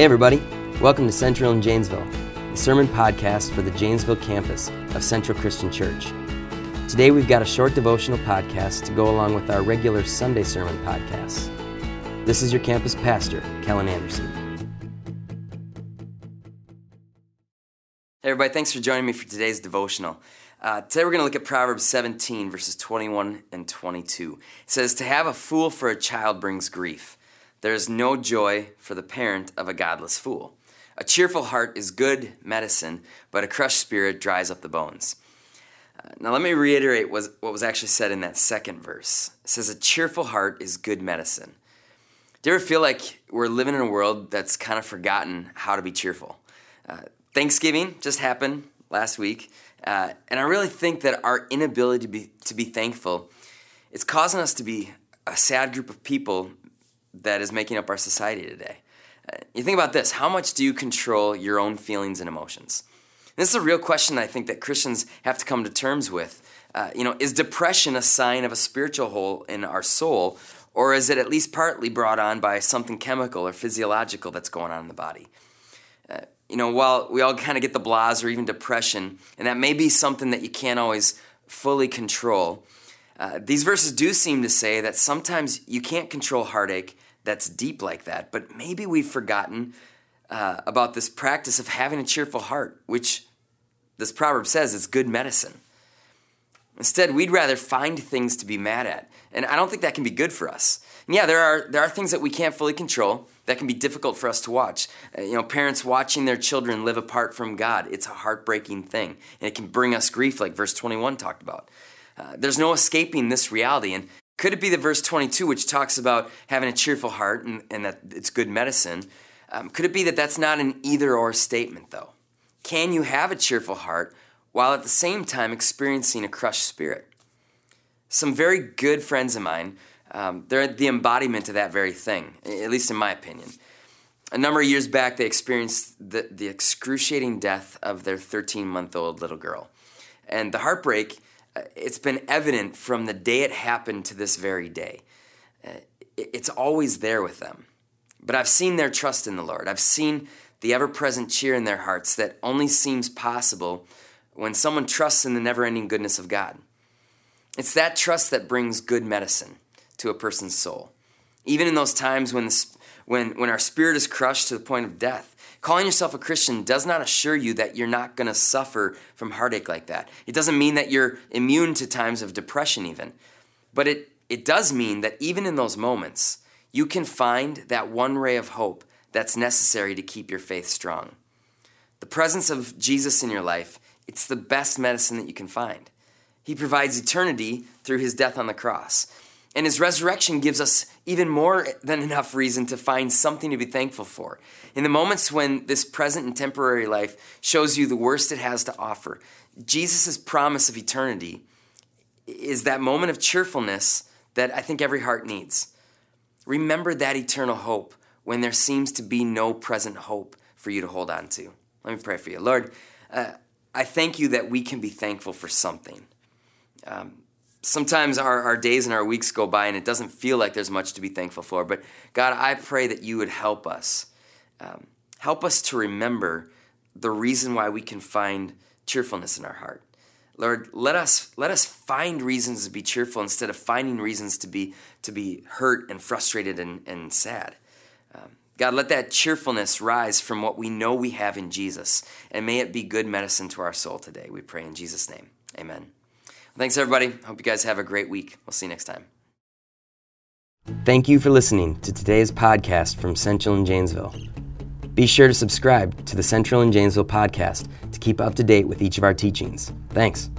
Hey, everybody. Welcome to Central in Janesville, the sermon podcast for the Janesville campus of Central Christian Church. Today, we've got a short devotional podcast to go along with our regular Sunday sermon podcasts. This is your campus pastor, Kellen Anderson. Hey, everybody. Thanks for joining me for today's devotional. Uh, today, we're going to look at Proverbs 17, verses 21 and 22. It says, To have a fool for a child brings grief there is no joy for the parent of a godless fool. A cheerful heart is good medicine, but a crushed spirit dries up the bones. Uh, now, let me reiterate what was actually said in that second verse. It says, A cheerful heart is good medicine. Do you ever feel like we're living in a world that's kind of forgotten how to be cheerful? Uh, Thanksgiving just happened last week, uh, and I really think that our inability to be, to be thankful it's causing us to be a sad group of people that is making up our society today. Uh, you think about this how much do you control your own feelings and emotions? this is a real question I think that Christians have to come to terms with. Uh, you know, is depression a sign of a spiritual hole in our soul, or is it at least partly brought on by something chemical or physiological that's going on in the body? Uh, you know, while we all kind of get the blahs or even depression, and that may be something that you can't always fully control, uh, these verses do seem to say that sometimes you can't control heartache that's deep like that, but maybe we've forgotten uh, about this practice of having a cheerful heart, which this proverb says is good medicine. Instead, we'd rather find things to be mad at. And I don't think that can be good for us. And yeah, there are, there are things that we can't fully control that can be difficult for us to watch. Uh, you know, parents watching their children live apart from God, it's a heartbreaking thing. And it can bring us grief, like verse 21 talked about. Uh, there's no escaping this reality. And could it be the verse 22, which talks about having a cheerful heart and, and that it's good medicine? Um, could it be that that's not an either or statement, though? Can you have a cheerful heart while at the same time experiencing a crushed spirit? Some very good friends of mine, um, they're the embodiment of that very thing, at least in my opinion. A number of years back, they experienced the, the excruciating death of their 13 month old little girl. And the heartbreak it's been evident from the day it happened to this very day. Uh, it's always there with them. But I've seen their trust in the Lord. I've seen the ever present cheer in their hearts that only seems possible when someone trusts in the never ending goodness of God. It's that trust that brings good medicine to a person's soul. Even in those times when, the, when, when our spirit is crushed to the point of death, Calling yourself a Christian does not assure you that you're not going to suffer from heartache like that. It doesn't mean that you're immune to times of depression, even. But it, it does mean that even in those moments, you can find that one ray of hope that's necessary to keep your faith strong. The presence of Jesus in your life, it's the best medicine that you can find. He provides eternity through his death on the cross. And his resurrection gives us even more than enough reason to find something to be thankful for. In the moments when this present and temporary life shows you the worst it has to offer, Jesus' promise of eternity is that moment of cheerfulness that I think every heart needs. Remember that eternal hope when there seems to be no present hope for you to hold on to. Let me pray for you. Lord, uh, I thank you that we can be thankful for something. Um, sometimes our, our days and our weeks go by and it doesn't feel like there's much to be thankful for. But God, I pray that you would help us. Um, help us to remember the reason why we can find cheerfulness in our heart. Lord, let us let us find reasons to be cheerful instead of finding reasons to be to be hurt and frustrated and, and sad. Um, God, let that cheerfulness rise from what we know we have in Jesus, and may it be good medicine to our soul today. We pray in Jesus' name. Amen. Thanks, everybody. Hope you guys have a great week. We'll see you next time. Thank you for listening to today's podcast from Central and Janesville. Be sure to subscribe to the Central and Janesville podcast to keep up to date with each of our teachings. Thanks.